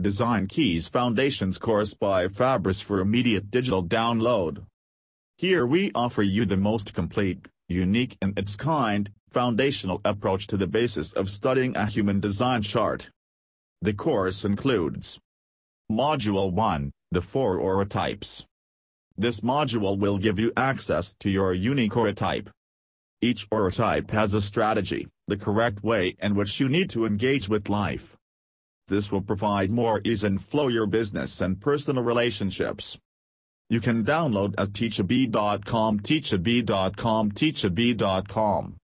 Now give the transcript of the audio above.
Design Keys Foundations course by Fabrice for immediate digital download. Here we offer you the most complete, unique in its kind, foundational approach to the basis of studying a human design chart. The course includes Module 1, the four aura types. This module will give you access to your unique aura type. Each aura type has a strategy, the correct way in which you need to engage with life. This will provide more ease and flow your business and personal relationships. You can download as teachabee.com teachabee.com teachabee.com